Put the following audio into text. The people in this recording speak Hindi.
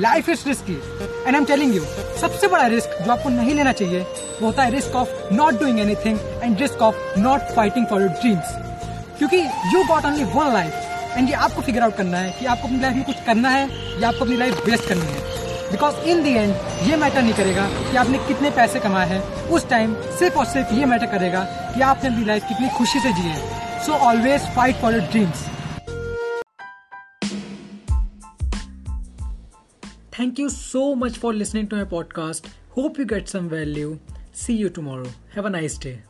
Life is risky and am telling you सबसे बड़ा रिस्क जो आपको नहीं लेना चाहिए, वो होता है risk of not doing anything and risk of not fighting for your dreams क्योंकि you got only one life and ये आपको फिगर आउट करना है कि आपको अपनी लाइफ में कुछ करना है या आपको अपनी लाइफ वेस्ट करनी है. बिकॉज़ इन दी एंड ये मैटर नहीं करेगा कि आपने कितने पैसे कमाए हैं. उस टाइम सिर्फ़ और सिर्फ़ ये मैटर करेगा कि आपने अपनी लाइफ कितनी खुशी से जिए. So always fight for your dreams Thank you so much for listening to my podcast. Hope you get some value. See you tomorrow. Have a nice day.